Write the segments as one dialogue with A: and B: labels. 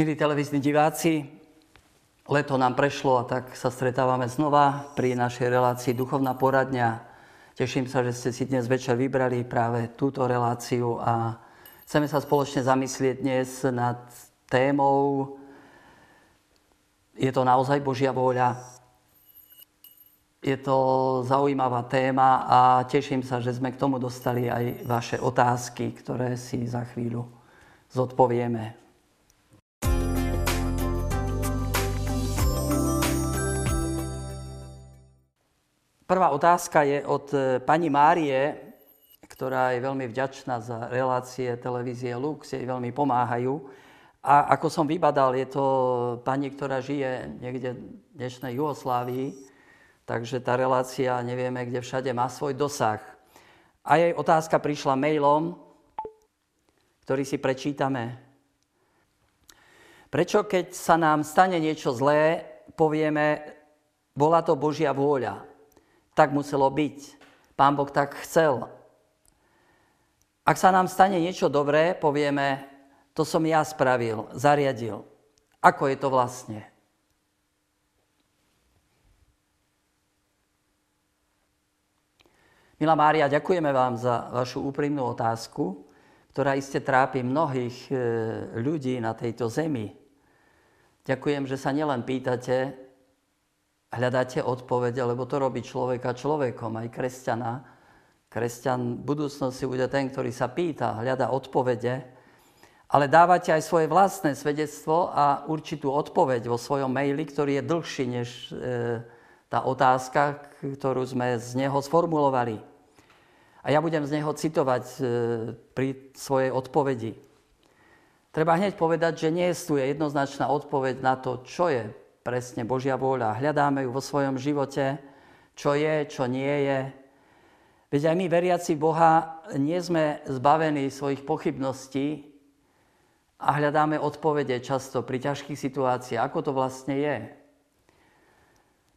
A: Milí televízni diváci, leto nám prešlo a tak sa stretávame znova pri našej relácii Duchovná poradňa. Teším sa, že ste si dnes večer vybrali práve túto reláciu a chceme sa spoločne zamyslieť dnes nad témou Je to naozaj Božia vôľa? Je to zaujímavá téma a teším sa, že sme k tomu dostali aj vaše otázky, ktoré si za chvíľu zodpovieme. Prvá otázka je od e, pani Márie, ktorá je veľmi vďačná za relácie televízie Lux, jej veľmi pomáhajú. A ako som vybadal, je to pani, ktorá žije niekde v dnešnej Jugoslávii, takže tá relácia, nevieme, kde všade, má svoj dosah. A jej otázka prišla mailom, ktorý si prečítame. Prečo, keď sa nám stane niečo zlé, povieme, bola to Božia vôľa tak muselo byť. Pán Boh tak chcel. Ak sa nám stane niečo dobré, povieme, to som ja spravil, zariadil. Ako je to vlastne? Milá Mária, ďakujeme vám za vašu úprimnú otázku, ktorá iste trápi mnohých e, ľudí na tejto zemi. Ďakujem, že sa nielen pýtate, hľadáte odpovede, lebo to robí človeka človekom, aj kresťana. Kresťan v budúcnosti bude ten, ktorý sa pýta, hľada odpovede, ale dávate aj svoje vlastné svedectvo a určitú odpoveď vo svojom maili, ktorý je dlhší než e, tá otázka, ktorú sme z neho sformulovali. A ja budem z neho citovať e, pri svojej odpovedi. Treba hneď povedať, že nie je jednoznačná odpoveď na to, čo je presne Božia vôľa. Hľadáme ju vo svojom živote, čo je, čo nie je. Veď aj my, veriaci Boha, nie sme zbavení svojich pochybností a hľadáme odpovede často pri ťažkých situáciách, ako to vlastne je.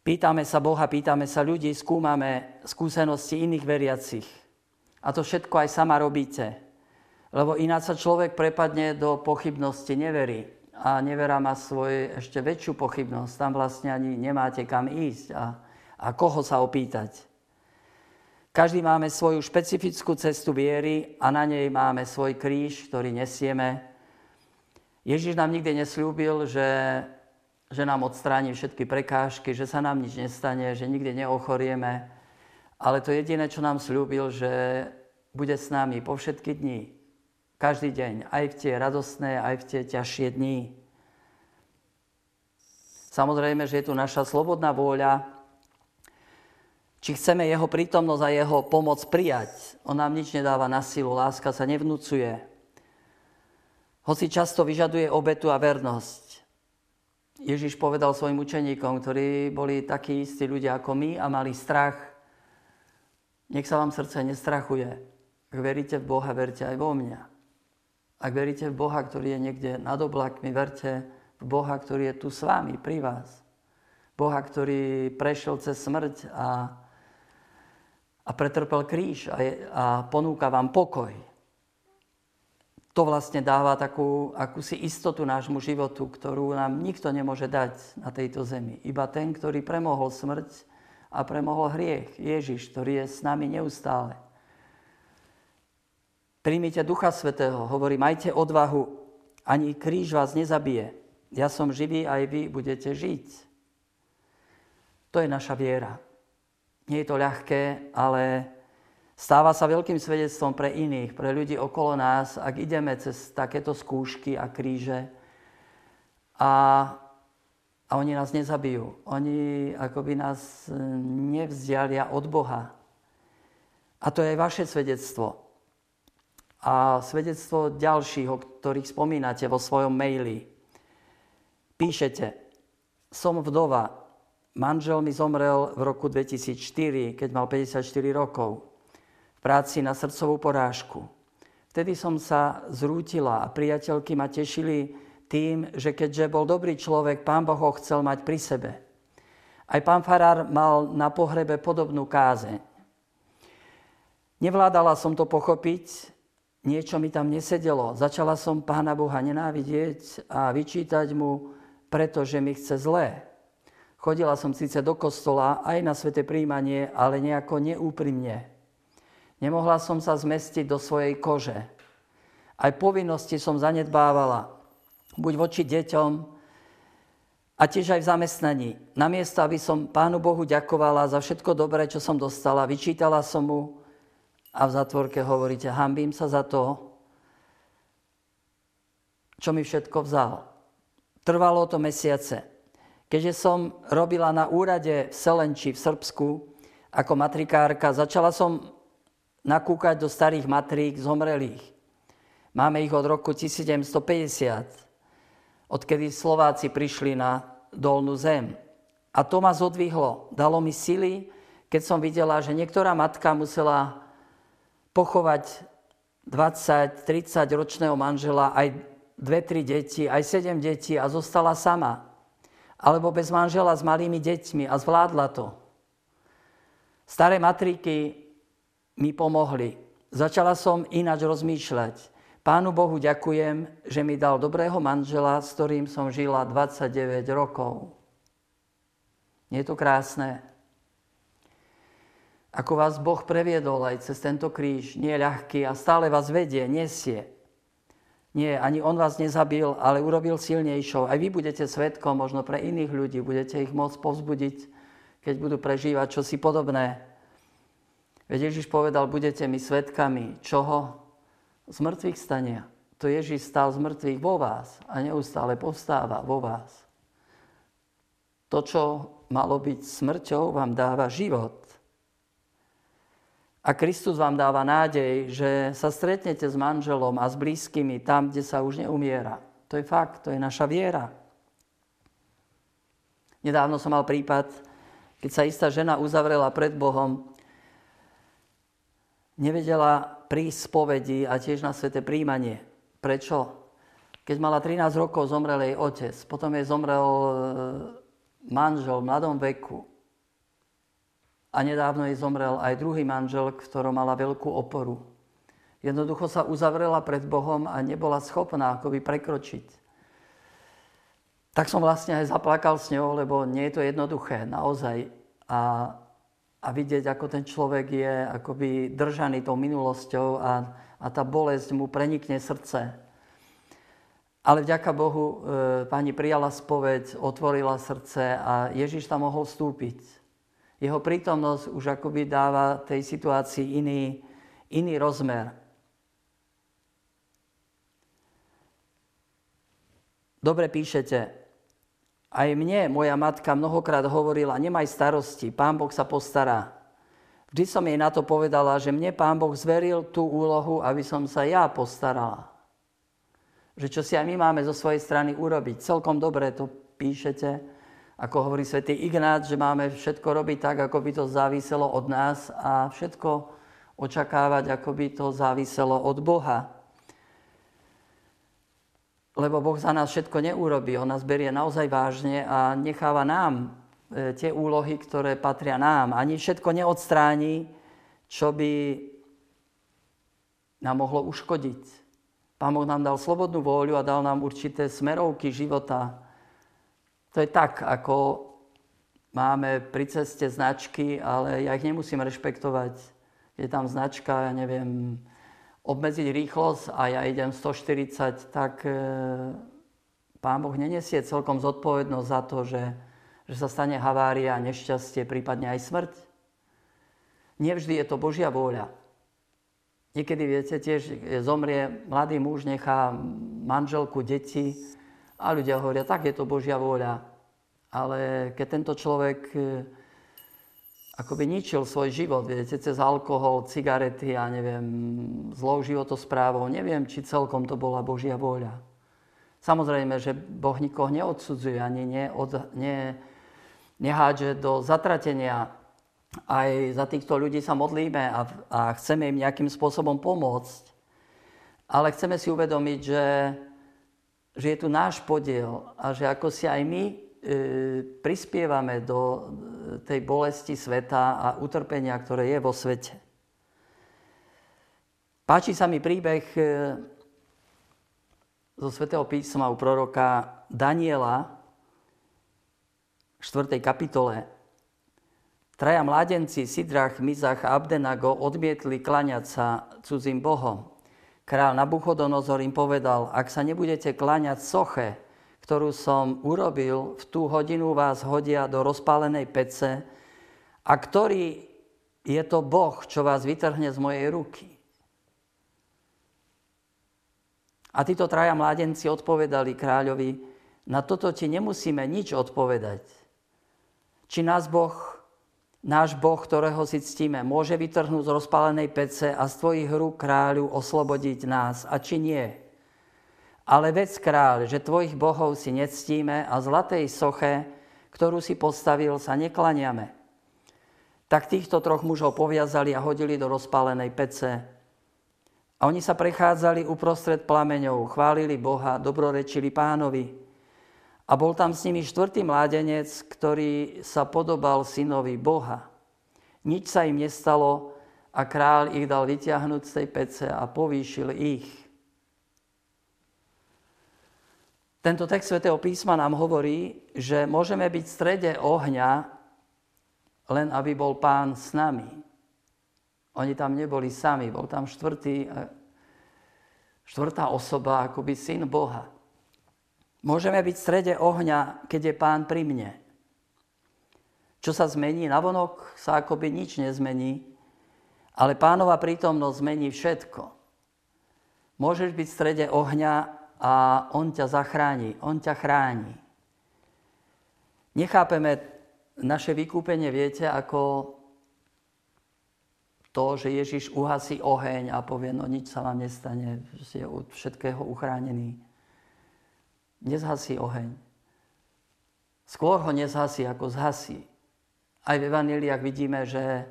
A: Pýtame sa Boha, pýtame sa ľudí, skúmame skúsenosti iných veriacich. A to všetko aj sama robíte. Lebo ináč sa človek prepadne do pochybnosti, neverí a nevera má svoje ešte väčšiu pochybnosť. Tam vlastne ani nemáte kam ísť a, a koho sa opýtať. Každý máme svoju špecifickú cestu viery a na nej máme svoj kríž, ktorý nesieme. Ježiš nám nikdy nesľúbil, že, že nám odstráni všetky prekážky, že sa nám nič nestane, že nikdy neochorieme. Ale to jediné, čo nám slúbil, že bude s nami po všetky dni, každý deň, aj v tie radostné, aj v tie ťažšie dni. Samozrejme, že je tu naša slobodná vôľa, či chceme jeho prítomnosť a jeho pomoc prijať. On nám nič nedáva na silu, láska sa nevnúcuje. Hoci často vyžaduje obetu a vernosť. Ježiš povedal svojim učeníkom, ktorí boli takí istí ľudia ako my a mali strach, nech sa vám srdce nestrachuje. Ak veríte v Boha, verte aj vo mňa. Ak veríte v Boha, ktorý je niekde nad oblakmi, verte v Boha, ktorý je tu s vami, pri vás. Boha, ktorý prešiel cez smrť a, a pretrpel kríž a, je, a ponúka vám pokoj. To vlastne dáva takú akúsi istotu nášmu životu, ktorú nám nikto nemôže dať na tejto zemi. Iba ten, ktorý premohol smrť a premohol hriech. Ježiš, ktorý je s nami neustále. Príjmite Ducha Svetého, hovorí, majte odvahu, ani kríž vás nezabije. Ja som živý, aj vy budete žiť. To je naša viera. Nie je to ľahké, ale stáva sa veľkým svedectvom pre iných, pre ľudí okolo nás, ak ideme cez takéto skúšky a kríže a, a oni nás nezabijú. Oni akoby nás nevzdialia od Boha. A to je aj vaše svedectvo a svedectvo ďalších, o ktorých spomínate vo svojom maili. Píšete, som vdova, manžel mi zomrel v roku 2004, keď mal 54 rokov, v práci na srdcovú porážku. Vtedy som sa zrútila a priateľky ma tešili tým, že keďže bol dobrý človek, pán Boh ho chcel mať pri sebe. Aj pán Farár mal na pohrebe podobnú kázeň. Nevládala som to pochopiť, niečo mi tam nesedelo. Začala som Pána Boha nenávidieť a vyčítať mu, pretože mi chce zlé. Chodila som síce do kostola aj na sveté príjmanie, ale nejako neúprimne. Nemohla som sa zmestiť do svojej kože. Aj povinnosti som zanedbávala, buď voči deťom, a tiež aj v zamestnaní. Namiesto, aby som Pánu Bohu ďakovala za všetko dobré, čo som dostala, vyčítala som mu a v zatvorke hovoríte, hambím sa za to, čo mi všetko vzal. Trvalo to mesiace. Keďže som robila na úrade v Selenči v Srbsku ako matrikárka, začala som nakúkať do starých matrík zomrelých. Máme ich od roku 1750 odkedy Slováci prišli na dolnú zem. A to ma zodvihlo, dalo mi sily, keď som videla, že niektorá matka musela pochovať 20-30 ročného manžela, aj dve, tri deti, aj sedem detí a zostala sama. Alebo bez manžela s malými deťmi a zvládla to. Staré matriky mi pomohli. Začala som ináč rozmýšľať. Pánu Bohu ďakujem, že mi dal dobrého manžela, s ktorým som žila 29 rokov. Nie je to krásne? Ako vás Boh previedol aj cez tento kríž, nie je ľahký a stále vás vedie, nesie. Nie, ani on vás nezabil, ale urobil silnejšou. Aj vy budete svetkom možno pre iných ľudí, budete ich môcť povzbudiť, keď budú prežívať čosi podobné. Veď Ježiš povedal, budete mi svetkami. Čoho? z mŕtvych stania. To Ježiš stal z mŕtvych vo vás a neustále povstáva vo vás. To, čo malo byť smrťou, vám dáva život. A Kristus vám dáva nádej, že sa stretnete s manželom a s blízkymi tam, kde sa už neumiera. To je fakt, to je naša viera. Nedávno som mal prípad, keď sa istá žena uzavrela pred Bohom, nevedela prísť spovedi a tiež na sveté príjmanie. Prečo? Keď mala 13 rokov, zomrel jej otec. Potom jej zomrel e, manžel v mladom veku. A nedávno jej zomrel aj druhý manžel, ktorom mala veľkú oporu. Jednoducho sa uzavrela pred Bohom a nebola schopná akoby prekročiť. Tak som vlastne aj zaplakal s ňou, lebo nie je to jednoduché, naozaj. A a vidieť, ako ten človek je akoby držaný tou minulosťou a, a tá bolesť mu prenikne srdce. Ale vďaka Bohu e, pani prijala spoveď, otvorila srdce a Ježiš tam mohol vstúpiť. Jeho prítomnosť už akoby dáva tej situácii iný, iný rozmer. Dobre píšete, aj mne moja matka mnohokrát hovorila, nemaj starosti, pán Boh sa postará. Vždy som jej na to povedala, že mne pán Boh zveril tú úlohu, aby som sa ja postarala. Že čo si aj my máme zo svojej strany urobiť. Celkom dobre to píšete, ako hovorí svätý Ignác, že máme všetko robiť tak, ako by to záviselo od nás a všetko očakávať, ako by to záviselo od Boha lebo Boh za nás všetko neurobí. On nás berie naozaj vážne a necháva nám e, tie úlohy, ktoré patria nám. Ani všetko neodstráni, čo by nám mohlo uškodiť. Pán Boh nám dal slobodnú vôľu a dal nám určité smerovky života. To je tak, ako máme pri ceste značky, ale ja ich nemusím rešpektovať. Je tam značka, ja neviem, obmedziť rýchlosť a ja idem 140, tak e, pán Boh nenesie celkom zodpovednosť za to, že, že sa stane havária, nešťastie, prípadne aj smrť. Nevždy je to Božia vôľa. Niekedy, viete, tiež zomrie mladý muž, nechá manželku, deti a ľudia hovoria, tak je to Božia vôľa. Ale keď tento človek e, akoby ničil svoj život, viete, cez alkohol, cigarety a neviem, zlou životosprávou. Neviem, či celkom to bola Božia vôľa. Samozrejme, že Boh nikoho neodsudzuje, ani neod, ne, nehádže do zatratenia. Aj za týchto ľudí sa modlíme a, a chceme im nejakým spôsobom pomôcť. Ale chceme si uvedomiť, že, že je tu náš podiel a že ako si aj my E, prispievame do tej bolesti sveta a utrpenia, ktoré je vo svete. Páči sa mi príbeh e, zo svätého písma u proroka Daniela v 4. kapitole. Traja mládenci Sidrach, Mizach a Abdenago odmietli klaňať sa cudzím bohom. Král Nabuchodonozor im povedal, ak sa nebudete klaňať soche, ktorú som urobil, v tú hodinu vás hodia do rozpálenej pece a ktorý je to Boh, čo vás vytrhne z mojej ruky. A títo traja mládenci odpovedali kráľovi, na toto ti nemusíme nič odpovedať. Či nás Boh náš Boh, ktorého si ctíme, môže vytrhnúť z rozpálenej pece a z tvojich rúk kráľu oslobodiť nás, a či nie. Ale vec kráľ, že tvojich bohov si nectíme a zlatej soche, ktorú si postavil, sa neklaniame. Tak týchto troch mužov poviazali a hodili do rozpálenej pece. A oni sa prechádzali uprostred plameňov, chválili Boha, dobrorečili pánovi. A bol tam s nimi štvrtý mládenec, ktorý sa podobal synovi Boha. Nič sa im nestalo a kráľ ich dal vyťahnuť z tej pece a povýšil ich. Tento text svätého písma nám hovorí, že môžeme byť v strede ohňa, len aby bol pán s nami. Oni tam neboli sami, bol tam štvrtý, štvrtá osoba, akoby syn Boha. Môžeme byť v strede ohňa, keď je pán pri mne. Čo sa zmení? Navonok sa akoby nič nezmení, ale pánova prítomnosť zmení všetko. Môžeš byť v strede ohňa a on ťa zachráni, on ťa chráni. Nechápeme naše vykúpenie, viete, ako to, že Ježiš uhasí oheň a povie, no nič sa vám nestane, je od všetkého uchránený nezhasí oheň. Skôr ho nezhasí, ako zhasí. Aj v Evaneliách vidíme, že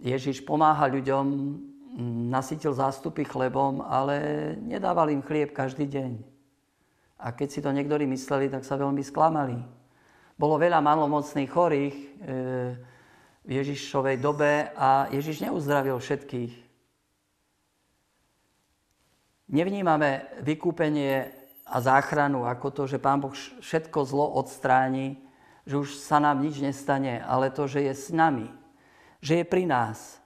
A: Ježiš pomáha ľuďom, nasytil zástupy chlebom, ale nedával im chlieb každý deň. A keď si to niektorí mysleli, tak sa veľmi sklamali. Bolo veľa malomocných chorých e, v Ježišovej dobe a Ježiš neuzdravil všetkých. Nevnímame vykúpenie a záchranu, ako to, že Pán Boh všetko zlo odstráni, že už sa nám nič nestane, ale to, že je s nami, že je pri nás.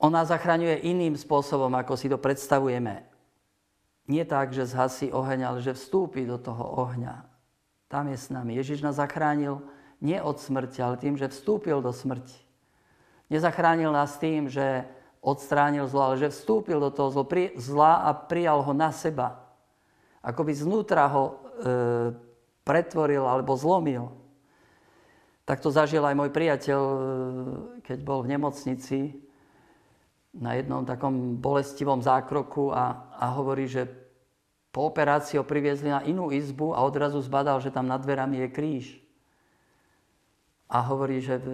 A: On nás zachraňuje iným spôsobom, ako si to predstavujeme. Nie tak, že zhasí oheň, ale že vstúpi do toho ohňa. Tam je s nami. Ježiš nás zachránil nie od smrti, ale tým, že vstúpil do smrti. Nezachránil nás tým, že odstránil zlo, ale že vstúpil do toho zla a prijal ho na seba. Ako by znútra ho e, pretvoril alebo zlomil. Tak to zažil aj môj priateľ, e, keď bol v nemocnici na jednom takom bolestivom zákroku a, a hovorí, že po operácii ho priviezli na inú izbu a odrazu zbadal, že tam nad dverami je kríž. A hovorí, že e,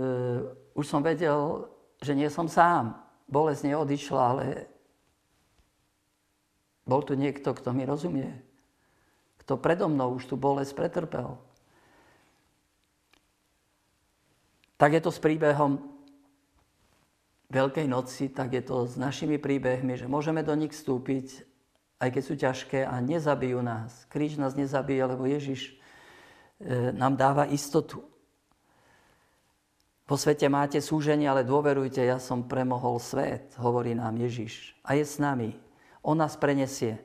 A: už som vedel, že nie som sám bolesť neodišla, ale bol tu niekto, kto mi rozumie. Kto predo mnou už tú bolesť pretrpel. Tak je to s príbehom Veľkej noci, tak je to s našimi príbehmi, že môžeme do nich vstúpiť, aj keď sú ťažké a nezabijú nás. Kríž nás nezabije, lebo Ježiš e, nám dáva istotu. Po svete máte súženie, ale dôverujte, ja som premohol svet, hovorí nám Ježiš. A je s nami. On nás prenesie.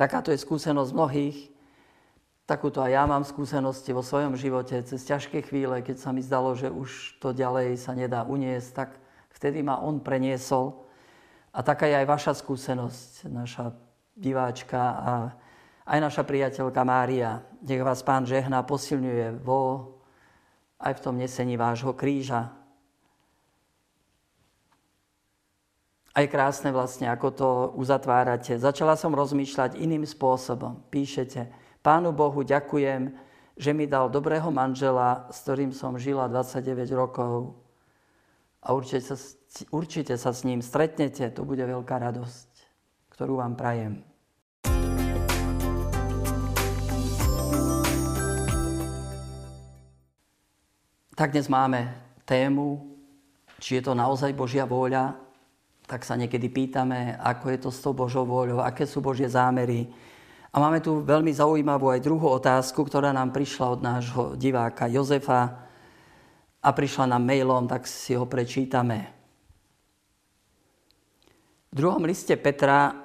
A: Takáto je skúsenosť mnohých. Takúto aj ja mám skúsenosti vo svojom živote cez ťažké chvíle, keď sa mi zdalo, že už to ďalej sa nedá uniesť, tak vtedy ma On preniesol. A taká je aj vaša skúsenosť, naša diváčka a aj naša priateľka Mária. Nech vás Pán žehná, posilňuje vo aj v tom nesení vášho kríža. A je krásne vlastne, ako to uzatvárate. Začala som rozmýšľať iným spôsobom. Píšete, Pánu Bohu ďakujem, že mi dal dobrého manžela, s ktorým som žila 29 rokov. A určite sa, určite sa s ním stretnete, to bude veľká radosť, ktorú vám prajem. Tak dnes máme tému, či je to naozaj Božia vôľa, tak sa niekedy pýtame, ako je to s tou Božou voľou, aké sú Božie zámery. A máme tu veľmi zaujímavú aj druhú otázku, ktorá nám prišla od nášho diváka Jozefa a prišla nám mailom, tak si ho prečítame. V druhom liste Petra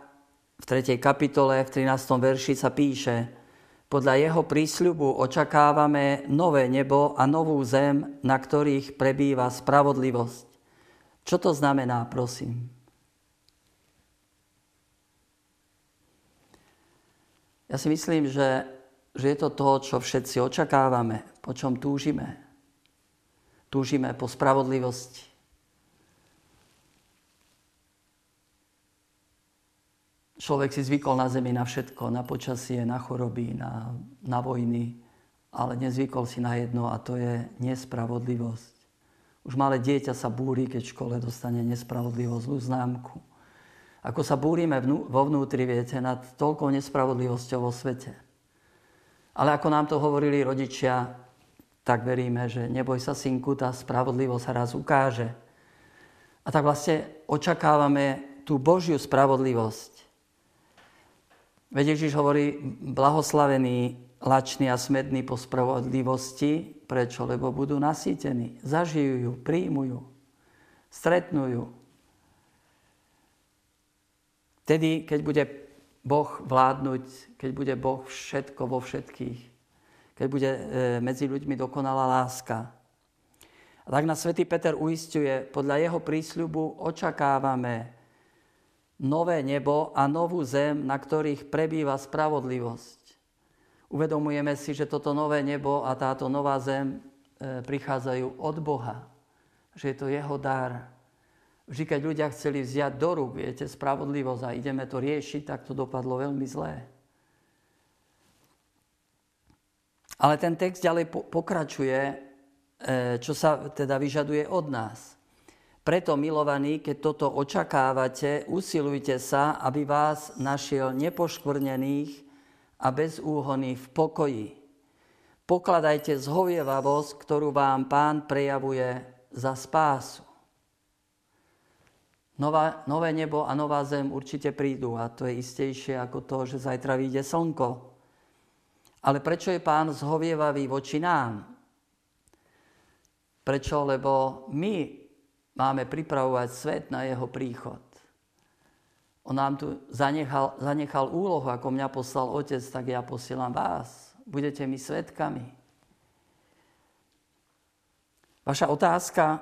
A: v 3. kapitole v 13. verši sa píše Podľa jeho prísľubu očakávame nové nebo a novú zem, na ktorých prebýva spravodlivosť. Čo to znamená, prosím? Ja si myslím, že, že je to to, čo všetci očakávame, po čom túžime. Túžime po spravodlivosti. Človek si zvykol na zemi na všetko, na počasie, na choroby, na, na vojny, ale nezvykol si na jedno a to je nespravodlivosť. Už malé dieťa sa búri, keď v škole dostane nespravodlivosť, zlú známku. Ako sa búrime vnú, vo vnútri, viete, nad toľkou nespravodlivosťou vo svete. Ale ako nám to hovorili rodičia, tak veríme, že neboj sa, synku, tá spravodlivosť sa raz ukáže. A tak vlastne očakávame tú Božiu spravodlivosť. Veď Ježiš hovorí, blahoslavený lační a smední po spravodlivosti. Prečo? Lebo budú nasýtení. Zažijú ju, príjmu stretnú ju. Vtedy, keď bude Boh vládnuť, keď bude Boh všetko vo všetkých, keď bude e, medzi ľuďmi dokonalá láska. A tak nás svätý Peter uistuje, podľa jeho prísľubu očakávame nové nebo a novú zem, na ktorých prebýva spravodlivosť. Uvedomujeme si, že toto nové nebo a táto nová zem e, prichádzajú od Boha. Že je to jeho dar. Vždy, keď ľudia chceli vziať do rúk, viete, spravodlivosť a ideme to riešiť, tak to dopadlo veľmi zlé. Ale ten text ďalej pokračuje, e, čo sa teda vyžaduje od nás. Preto, milovaní, keď toto očakávate, usilujte sa, aby vás našiel nepoškvrnených a bez úhony v pokoji. Pokladajte zhovievavosť, ktorú vám pán prejavuje za spásu. Nová, nové nebo a nová zem určite prídu a to je istejšie ako to, že zajtra vyjde slnko. Ale prečo je pán zhovievavý voči nám? Prečo? Lebo my máme pripravovať svet na jeho príchod. On nám tu zanechal, zanechal úlohu, ako mňa poslal otec, tak ja posielam vás. Budete mi svetkami. Vaša otázka,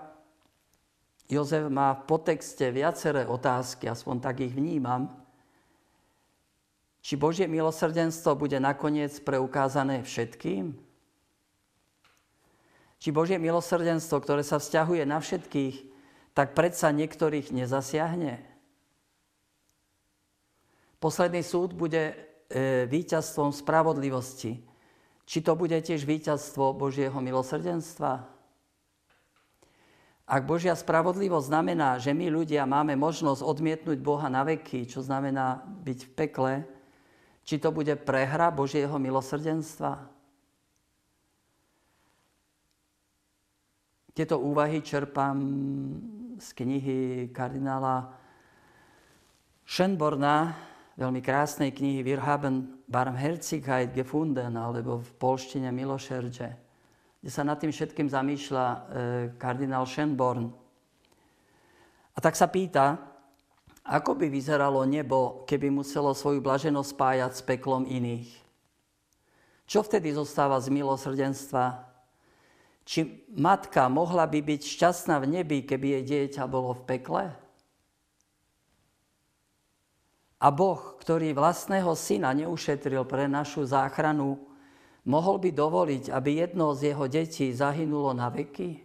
A: Jozef má v potexte viaceré otázky, aspoň tak ich vnímam. Či Božie milosrdenstvo bude nakoniec preukázané všetkým? Či Božie milosrdenstvo, ktoré sa vzťahuje na všetkých, tak predsa niektorých nezasiahne? Posledný súd bude e, víťazstvom spravodlivosti. Či to bude tiež víťazstvo Božieho milosrdenstva? Ak Božia spravodlivosť znamená, že my ľudia máme možnosť odmietnúť Boha na veky, čo znamená byť v pekle, či to bude prehra Božieho milosrdenstva? Tieto úvahy čerpám z knihy kardinála Schönborna, veľmi krásnej knihy Wir haben Barmherzigkeit gefunden, alebo v polštine Milošerdže, kde sa nad tým všetkým zamýšľa e, kardinál Schönborn. A tak sa pýta, ako by vyzeralo nebo, keby muselo svoju blaženosť spájať s peklom iných? Čo vtedy zostáva z milosrdenstva? Či matka mohla by byť šťastná v nebi, keby jej dieťa bolo v pekle? A Boh, ktorý vlastného syna neušetril pre našu záchranu, mohol by dovoliť, aby jedno z jeho detí zahynulo na veky?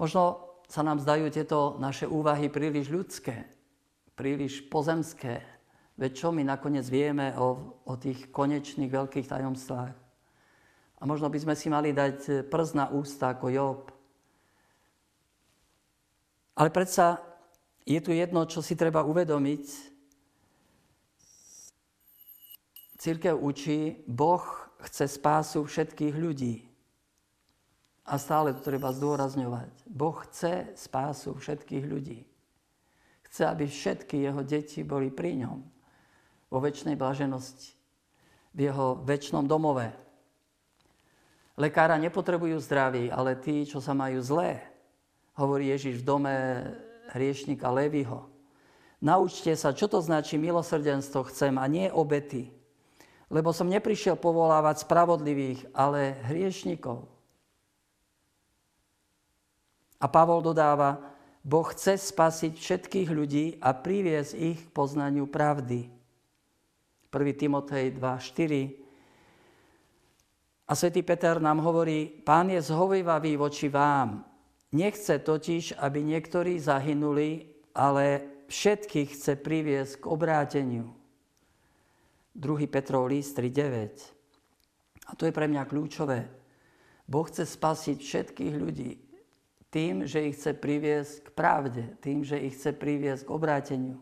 A: Možno sa nám zdajú tieto naše úvahy príliš ľudské, príliš pozemské. Veď čo my nakoniec vieme o, o tých konečných veľkých tajomstvách? A možno by sme si mali dať prst na ústa ako Job. Ale predsa je tu jedno, čo si treba uvedomiť. Církev učí, Boh chce spásu všetkých ľudí. A stále to treba zdôrazňovať. Boh chce spásu všetkých ľudí. Chce, aby všetky jeho deti boli pri ňom. Vo väčšnej blaženosti. V jeho väčšnom domove. Lekára nepotrebujú zdraví, ale tí, čo sa majú zlé. Hovorí Ježiš v dome hriešnika Levyho. Naučte sa, čo to značí milosrdenstvo chcem a nie obety. Lebo som neprišiel povolávať spravodlivých, ale hriešnikov. A Pavol dodáva, Boh chce spasiť všetkých ľudí a priviesť ich k poznaniu pravdy. 1. Timotej 2.4 A svätý Peter nám hovorí, pán je zhovivavý voči vám. Nechce totiž, aby niektorí zahynuli, ale všetkých chce priviesť k obráteniu. 2. Petrov list 3.9 A to je pre mňa kľúčové. Boh chce spasiť všetkých ľudí, tým, že ich chce priviesť k pravde, tým, že ich chce priviesť k obráteniu.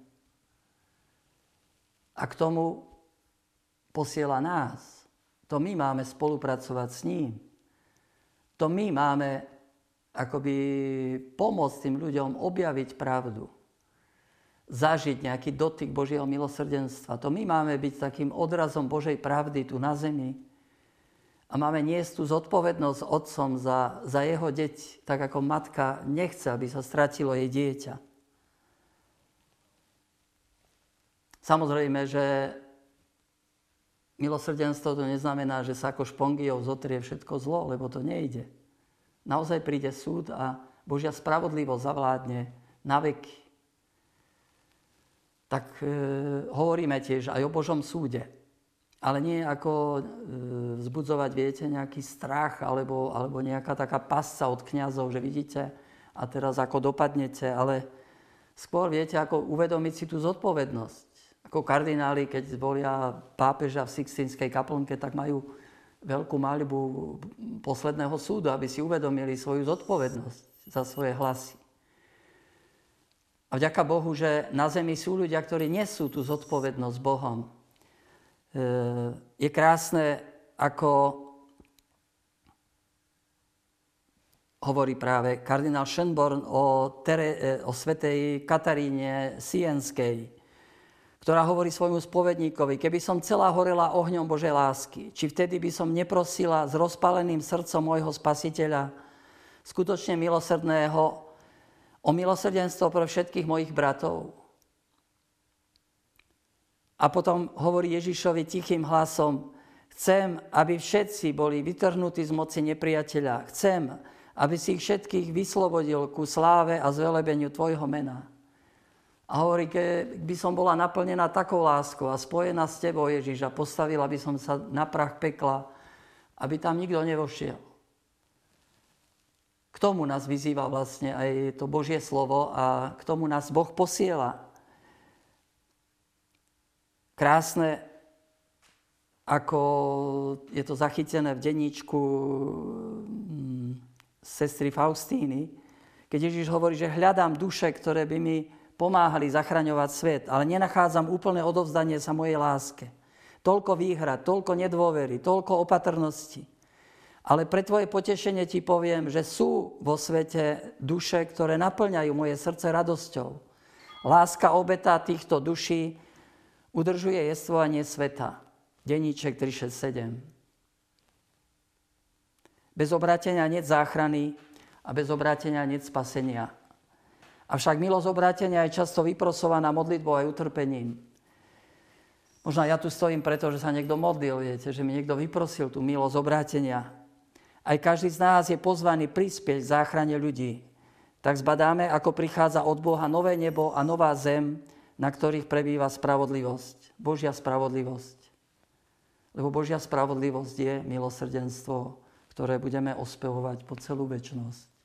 A: A k tomu posiela nás. To my máme spolupracovať s ním. To my máme akoby pomôcť tým ľuďom objaviť pravdu. Zažiť nejaký dotyk Božieho milosrdenstva. To my máme byť takým odrazom Božej pravdy tu na zemi a máme niesť tú zodpovednosť otcom za, za jeho deť, tak ako matka nechce, aby sa stratilo jej dieťa. Samozrejme, že milosrdenstvo to neznamená, že sa ako špongiou zotrie všetko zlo, lebo to nejde. Naozaj príde súd a Božia spravodlivosť zavládne na veky. Tak e, hovoríme tiež aj o Božom súde ale nie ako e, vzbudzovať, viete, nejaký strach alebo, alebo nejaká taká pasca od kňazov, že vidíte a teraz ako dopadnete, ale skôr viete, ako uvedomiť si tú zodpovednosť. Ako kardináli, keď zvolia pápeža v Sixtinskej kaplnke, tak majú veľkú maľbu posledného súdu, aby si uvedomili svoju zodpovednosť za svoje hlasy. A vďaka Bohu, že na zemi sú ľudia, ktorí nesú tú zodpovednosť Bohom, Eh, je krásne, ako hovorí práve kardinál Schönborn o, tere, eh, o svetej Kataríne Sienskej, ktorá hovorí svojmu spovedníkovi, keby som celá horela ohňom Božej lásky, či vtedy by som neprosila s rozpaleným srdcom môjho spasiteľa, skutočne milosrdného, o milosrdenstvo pre všetkých mojich bratov. A potom hovorí Ježišovi tichým hlasom, chcem, aby všetci boli vytrhnutí z moci nepriateľa. Chcem, aby si ich všetkých vyslobodil ku sláve a zvelebeniu Tvojho mena. A hovorí, keď by som bola naplnená takou láskou a spojená s Tebou, Ježiš, a postavila by som sa na prach pekla, aby tam nikto nevošiel. K tomu nás vyzýva vlastne aj to Božie slovo a k tomu nás Boh posiela krásne, ako je to zachytené v denníčku mm, sestry Faustíny, keď Ježiš hovorí, že hľadám duše, ktoré by mi pomáhali zachraňovať svet, ale nenachádzam úplné odovzdanie sa mojej láske. Toľko výhrad, toľko nedôvery, toľko opatrnosti. Ale pre tvoje potešenie ti poviem, že sú vo svete duše, ktoré naplňajú moje srdce radosťou. Láska obeta týchto duší udržuje jestvovanie sveta. Deníček 367. Bez obrátenia nie záchrany a bez obrátenia nie spasenia. Avšak milosť obrátenia je často vyprosovaná modlitbou aj utrpením. Možno ja tu stojím preto, že sa niekto modlil, viete, že mi niekto vyprosil tú milosť obrátenia. Aj každý z nás je pozvaný prispieť k záchrane ľudí. Tak zbadáme, ako prichádza od Boha nové nebo a nová zem, na ktorých prebýva spravodlivosť. Božia spravodlivosť. Lebo Božia spravodlivosť je milosrdenstvo, ktoré budeme ospevovať po celú väčnosť.